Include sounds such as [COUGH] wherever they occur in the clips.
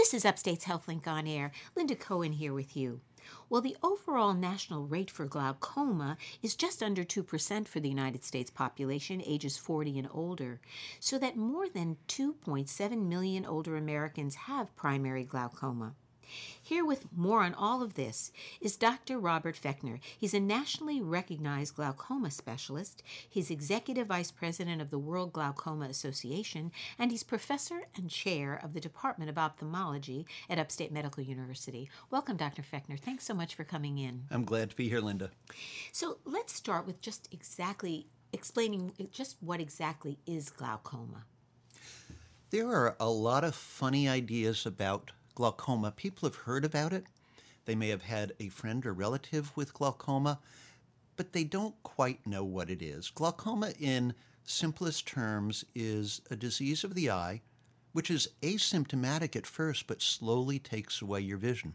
This is Upstate's HealthLink on Air. Linda Cohen here with you. Well, the overall national rate for glaucoma is just under 2% for the United States population ages 40 and older, so that more than 2.7 million older Americans have primary glaucoma. Here with more on all of this is Dr. Robert Fechtner. He's a nationally recognized glaucoma specialist. He's executive vice president of the World Glaucoma Association, and he's professor and chair of the Department of Ophthalmology at Upstate Medical University. Welcome, Dr. Fechtner. Thanks so much for coming in. I'm glad to be here, Linda. So let's start with just exactly explaining just what exactly is glaucoma. There are a lot of funny ideas about glaucoma. People have heard about it. They may have had a friend or relative with glaucoma, but they don't quite know what it is. Glaucoma, in simplest terms, is a disease of the eye which is asymptomatic at first but slowly takes away your vision.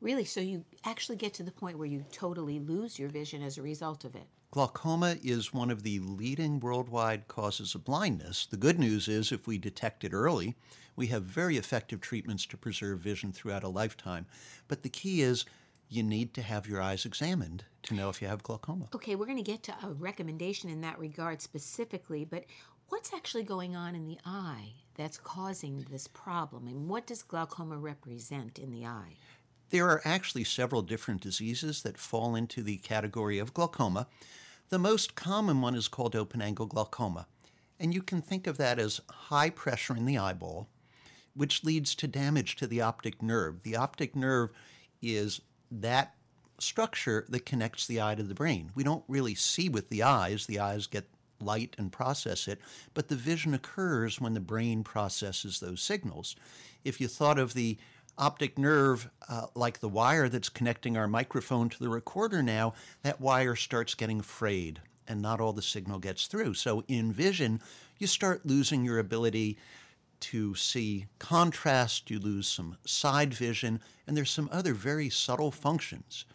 Really? So you actually get to the point where you totally lose your vision as a result of it? Glaucoma is one of the leading worldwide causes of blindness. The good news is, if we detect it early, we have very effective treatments to preserve vision throughout a lifetime. But the key is, you need to have your eyes examined to know if you have glaucoma. Okay, we're going to get to a recommendation in that regard specifically, but what's actually going on in the eye that's causing this problem? And what does glaucoma represent in the eye? There are actually several different diseases that fall into the category of glaucoma. The most common one is called open angle glaucoma, and you can think of that as high pressure in the eyeball, which leads to damage to the optic nerve. The optic nerve is that structure that connects the eye to the brain. We don't really see with the eyes, the eyes get light and process it, but the vision occurs when the brain processes those signals. If you thought of the optic nerve, uh, like the wire that's connecting our microphone to the recorder now, that wire starts getting frayed and not all the signal gets through. So in vision, you start losing your ability to see contrast, you lose some side vision, and there's some other very subtle functions.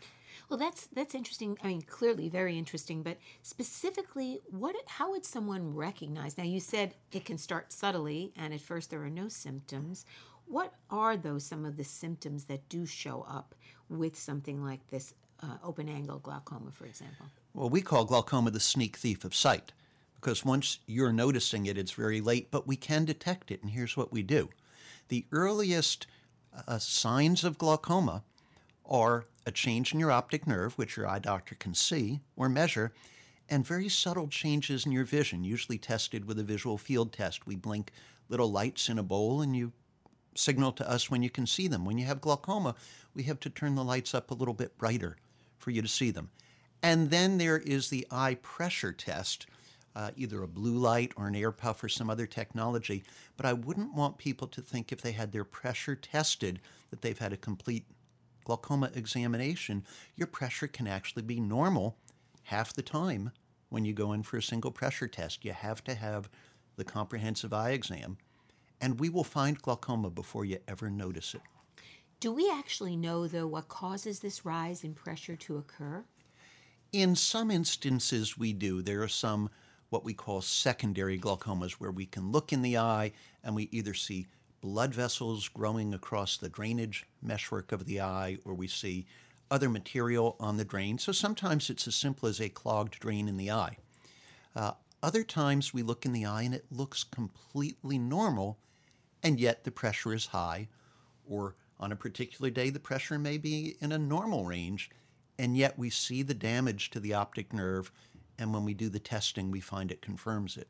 Well, that's that's interesting. I mean, clearly very interesting. But specifically, what? How would someone recognize? Now, you said it can start subtly, and at first there are no symptoms. What are those some of the symptoms that do show up with something like this uh, open angle glaucoma, for example? Well, we call glaucoma the sneak thief of sight because once you're noticing it, it's very late, but we can detect it, and here's what we do. The earliest uh, signs of glaucoma are a change in your optic nerve, which your eye doctor can see or measure, and very subtle changes in your vision, usually tested with a visual field test. We blink little lights in a bowl, and you signal to us when you can see them. When you have glaucoma, we have to turn the lights up a little bit brighter for you to see them. And then there is the eye pressure test, uh, either a blue light or an air puff or some other technology. But I wouldn't want people to think if they had their pressure tested that they've had a complete glaucoma examination. Your pressure can actually be normal half the time when you go in for a single pressure test. You have to have the comprehensive eye exam and we will find glaucoma before you ever notice it. Do we actually know, though, what causes this rise in pressure to occur? In some instances, we do. There are some what we call secondary glaucomas where we can look in the eye and we either see blood vessels growing across the drainage meshwork of the eye or we see other material on the drain. So sometimes it's as simple as a clogged drain in the eye. Uh, other times we look in the eye and it looks completely normal and yet the pressure is high, or on a particular day, the pressure may be in a normal range, and yet we see the damage to the optic nerve, and when we do the testing, we find it confirms it.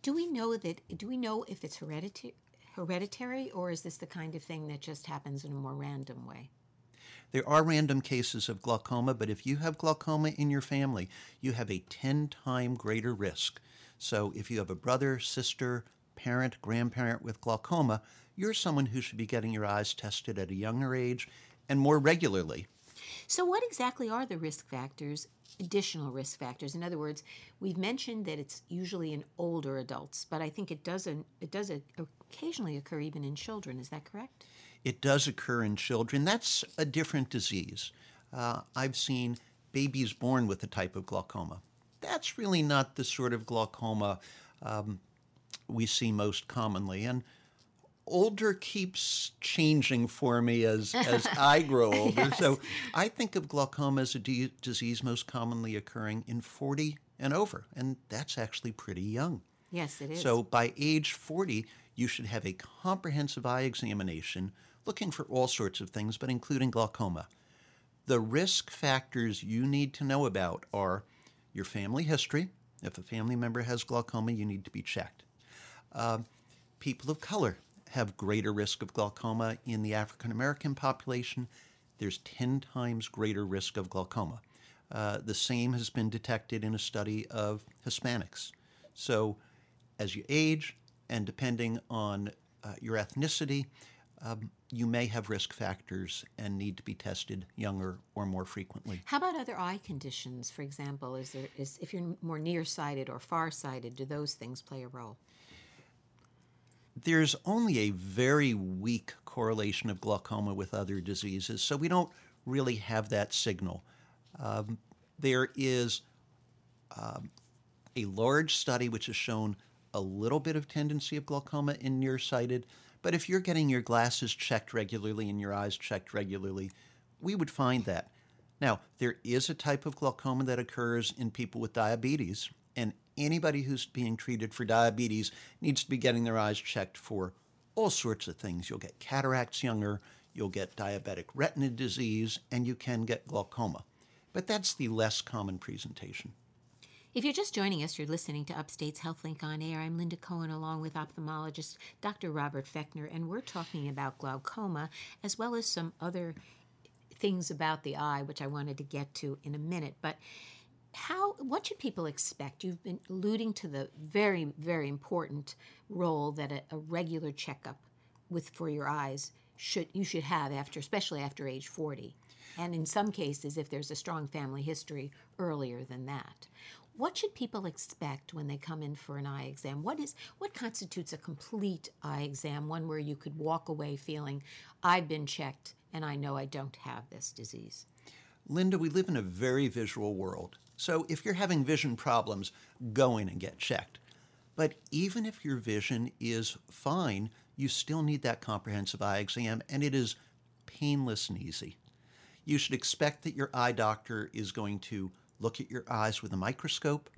Do we know that? Do we know if it's hereditary, hereditary, or is this the kind of thing that just happens in a more random way? There are random cases of glaucoma, but if you have glaucoma in your family, you have a 10 time greater risk. So if you have a brother, sister, parent, grandparent with glaucoma, you're someone who should be getting your eyes tested at a younger age and more regularly. So, what exactly are the risk factors, additional risk factors? In other words, we've mentioned that it's usually in older adults, but I think it doesn't. It does occasionally occur even in children. Is that correct? It does occur in children. That's a different disease. Uh, I've seen babies born with a type of glaucoma. That's really not the sort of glaucoma um, we see most commonly. And older keeps changing for me as, [LAUGHS] as I grow older. Yes. So I think of glaucoma as a d- disease most commonly occurring in 40 and over, and that's actually pretty young. Yes, it is. So by age 40, you should have a comprehensive eye examination looking for all sorts of things, but including glaucoma. The risk factors you need to know about are your family history. If a family member has glaucoma, you need to be checked. Um, people of color have greater risk of glaucoma in the African American population. There's 10 times greater risk of glaucoma. Uh, the same has been detected in a study of Hispanics. So, as you age, and depending on uh, your ethnicity, um, you may have risk factors and need to be tested younger or more frequently. How about other eye conditions? For example, is there is if you're more nearsighted or farsighted, do those things play a role? There's only a very weak correlation of glaucoma with other diseases, so we don't really have that signal. Um, there is um, a large study which has shown a little bit of tendency of glaucoma in nearsighted, but if you're getting your glasses checked regularly and your eyes checked regularly, we would find that. Now, there is a type of glaucoma that occurs in people with diabetes, and anybody who's being treated for diabetes needs to be getting their eyes checked for all sorts of things. You'll get cataracts younger, you'll get diabetic retina disease, and you can get glaucoma. But that's the less common presentation. If you're just joining us, you're listening to Upstate's HealthLink on Air. I'm Linda Cohen along with ophthalmologist Dr. Robert Fechtner, and we're talking about glaucoma as well as some other things about the eye, which I wanted to get to in a minute. But how what should people expect? You've been alluding to the very, very important role that a, a regular checkup with for your eyes should you should have after especially after age 40 and in some cases if there's a strong family history earlier than that what should people expect when they come in for an eye exam what is what constitutes a complete eye exam one where you could walk away feeling i've been checked and i know i don't have this disease Linda, we live in a very visual world. So if you're having vision problems, go in and get checked. But even if your vision is fine, you still need that comprehensive eye exam, and it is painless and easy. You should expect that your eye doctor is going to look at your eyes with a microscope.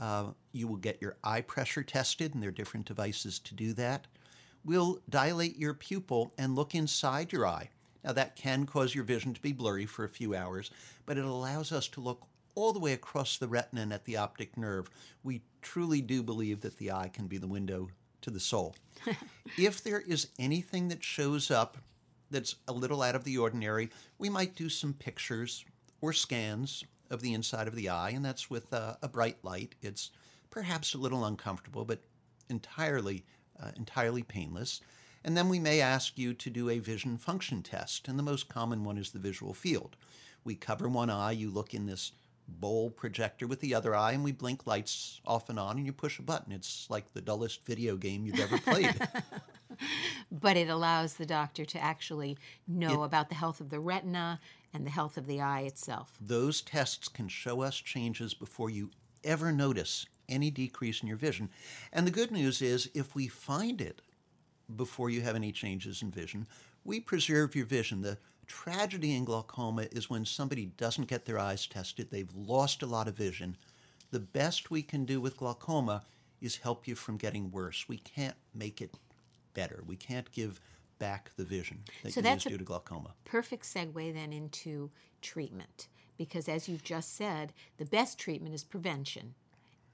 Uh, you will get your eye pressure tested, and there are different devices to do that. We'll dilate your pupil and look inside your eye. Now, that can cause your vision to be blurry for a few hours, but it allows us to look all the way across the retina and at the optic nerve. We truly do believe that the eye can be the window to the soul. [LAUGHS] if there is anything that shows up that's a little out of the ordinary, we might do some pictures or scans of the inside of the eye, and that's with uh, a bright light. It's perhaps a little uncomfortable, but entirely, uh, entirely painless. And then we may ask you to do a vision function test, and the most common one is the visual field. We cover one eye, you look in this bowl projector with the other eye, and we blink lights off and on, and you push a button. It's like the dullest video game you've ever played. [LAUGHS] but it allows the doctor to actually know about the health of the retina and the health of the eye itself. Those tests can show us changes before you ever notice any decrease in your vision. And the good news is, if we find it before you have any changes in vision, we preserve your vision. The tragedy in glaucoma is when somebody doesn't get their eyes tested, they've lost a lot of vision. The best we can do with glaucoma is help you from getting worse. We can't make it better. We can't give back the vision that So you that's due to glaucoma. Perfect segue then into treatment, because as you've just said, the best treatment is prevention.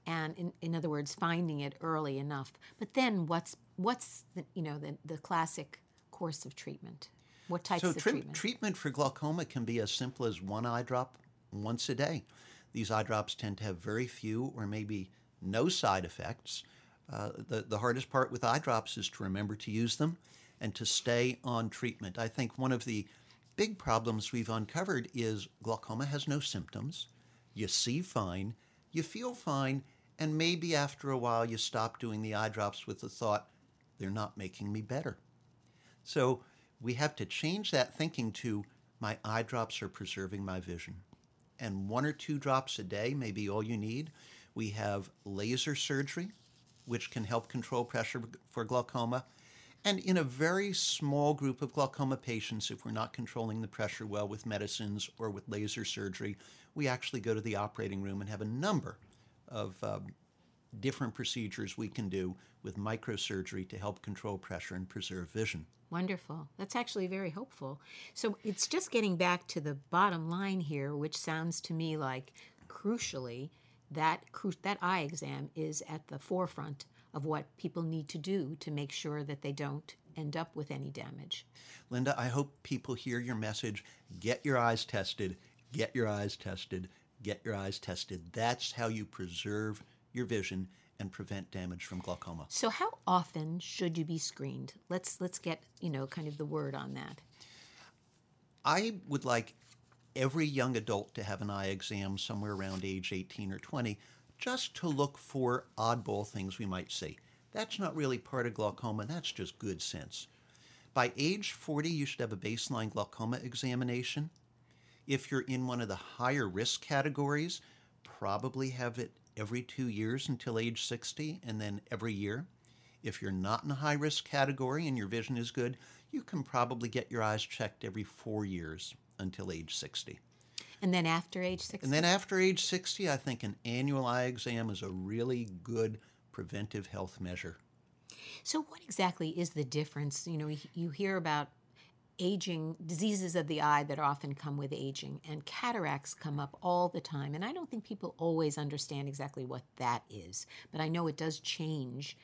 And in, in other words, finding it early enough. But then what's what's the, you know the, the classic course of treatment? What types So of tre- treatment? treatment for glaucoma can be as simple as one eye drop once a day. These eye drops tend to have very few or maybe no side effects. Uh, the, the hardest part with eye drops is to remember to use them and to stay on treatment. I think one of the big problems we've uncovered is glaucoma has no symptoms. You see fine, you feel fine, and maybe after a while you stop doing the eye drops with the thought, they're not making me better. So we have to change that thinking to my eye drops are preserving my vision. And one or two drops a day may be all you need. We have laser surgery, which can help control pressure for glaucoma. And in a very small group of glaucoma patients, if we're not controlling the pressure well with medicines or with laser surgery, we actually go to the operating room and have a number of um, different procedures we can do with microsurgery to help control pressure and preserve vision. Wonderful. That's actually very hopeful. So it's just getting back to the bottom line here, which sounds to me like crucially that that eye exam is at the forefront of what people need to do to make sure that they don't end up with any damage. Linda, I hope people hear your message. Get your eyes tested. Get your eyes tested. Get your eyes tested. That's how you preserve your vision and prevent damage from glaucoma. So how often should you be screened? Let's let's get, you know, kind of the word on that. I would like every young adult to have an eye exam somewhere around age 18 or 20 just to look for oddball things we might see. That's not really part of glaucoma, that's just good sense. By age 40, you should have a baseline glaucoma examination. If you're in one of the higher risk categories, probably have it every two years until age 60 and then every year. If you're not in a high risk category and your vision is good, you can probably get your eyes checked every four years until age 60. And then after age 60? And then after age 60, I think an annual eye exam is a really good preventive health measure. So, what exactly is the difference? You know, you hear about aging, diseases of the eye that often come with aging, and cataracts come up all the time. And I don't think people always understand exactly what that is, but I know it does change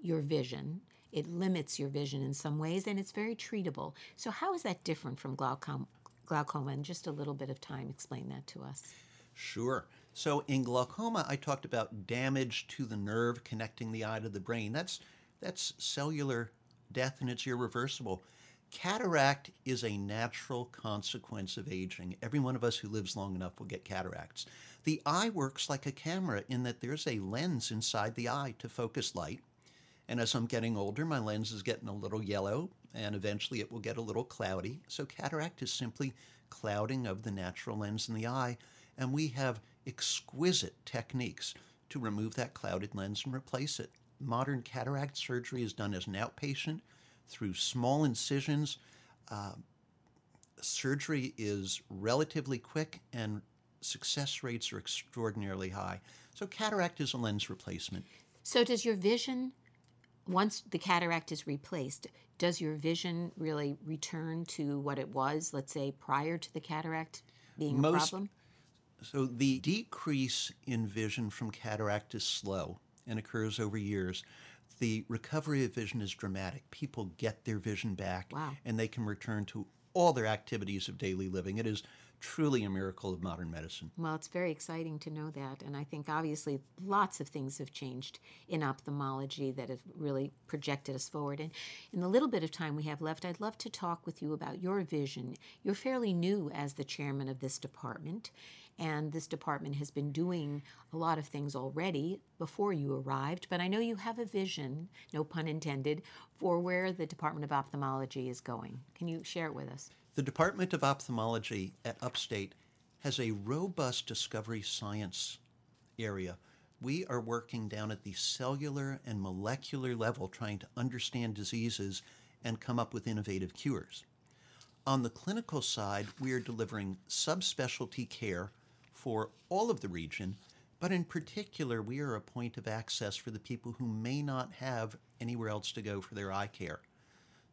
your vision. It limits your vision in some ways, and it's very treatable. So, how is that different from glaucoma? Glaucoma? In just a little bit of time, explain that to us. Sure. So, in glaucoma, I talked about damage to the nerve connecting the eye to the brain. That's that's cellular death, and it's irreversible. Cataract is a natural consequence of aging. Every one of us who lives long enough will get cataracts. The eye works like a camera in that there's a lens inside the eye to focus light. And as I'm getting older, my lens is getting a little yellow, and eventually it will get a little cloudy. So, cataract is simply clouding of the natural lens in the eye, and we have exquisite techniques to remove that clouded lens and replace it. Modern cataract surgery is done as an outpatient through small incisions. Uh, surgery is relatively quick and success rates are extraordinarily high. So, cataract is a lens replacement. So, does your vision, once the cataract is replaced, does your vision really return to what it was, let's say, prior to the cataract being Most, a problem? So, the decrease in vision from cataract is slow and occurs over years the recovery of vision is dramatic. People get their vision back wow. and they can return to all their activities of daily living. It is truly a miracle of modern medicine. Well, it's very exciting to know that. And I think obviously lots of things have changed in ophthalmology that have really projected us forward. And in the little bit of time we have left, I'd love to talk with you about your vision. You're fairly new as the chairman of this department. And this department has been doing a lot of things already before you arrived, but I know you have a vision, no pun intended, for where the Department of Ophthalmology is going. Can you share it with us? The Department of Ophthalmology at Upstate has a robust discovery science area. We are working down at the cellular and molecular level trying to understand diseases and come up with innovative cures. On the clinical side, we are delivering subspecialty care for all of the region, but in particular, we are a point of access for the people who may not have anywhere else to go for their eye care.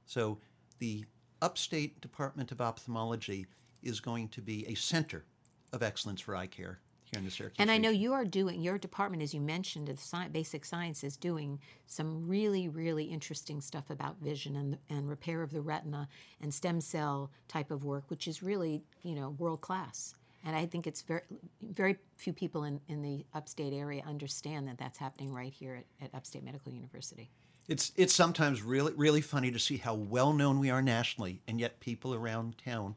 So the Upstate Department of Ophthalmology is going to be a center of excellence for eye care here in the Syracuse. And I region. know you are doing your department, as you mentioned, sci- basic science is doing some really, really interesting stuff about vision and and repair of the retina and stem cell type of work, which is really you know world class. And I think it's very, very few people in, in the upstate area understand that that's happening right here at, at Upstate Medical University. It's it's sometimes really really funny to see how well known we are nationally, and yet people around town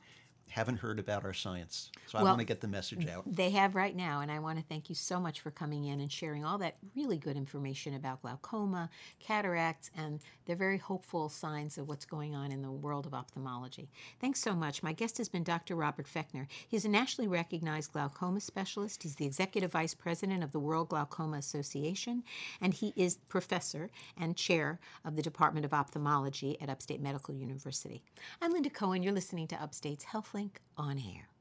haven't heard about our science. So I want to get the message out. They have right now, and I want to thank you so much for coming in and sharing all that really good information about glaucoma, cataracts, and the very hopeful signs of what's going on in the world of ophthalmology. Thanks so much. My guest has been Dr. Robert Fechtner. He's a nationally recognized glaucoma specialist. He's the executive vice president of the World Glaucoma Association, and he is professor and chair of the Department of Ophthalmology at Upstate Medical University. I'm Linda Cohen. You're listening to Upstate's On air.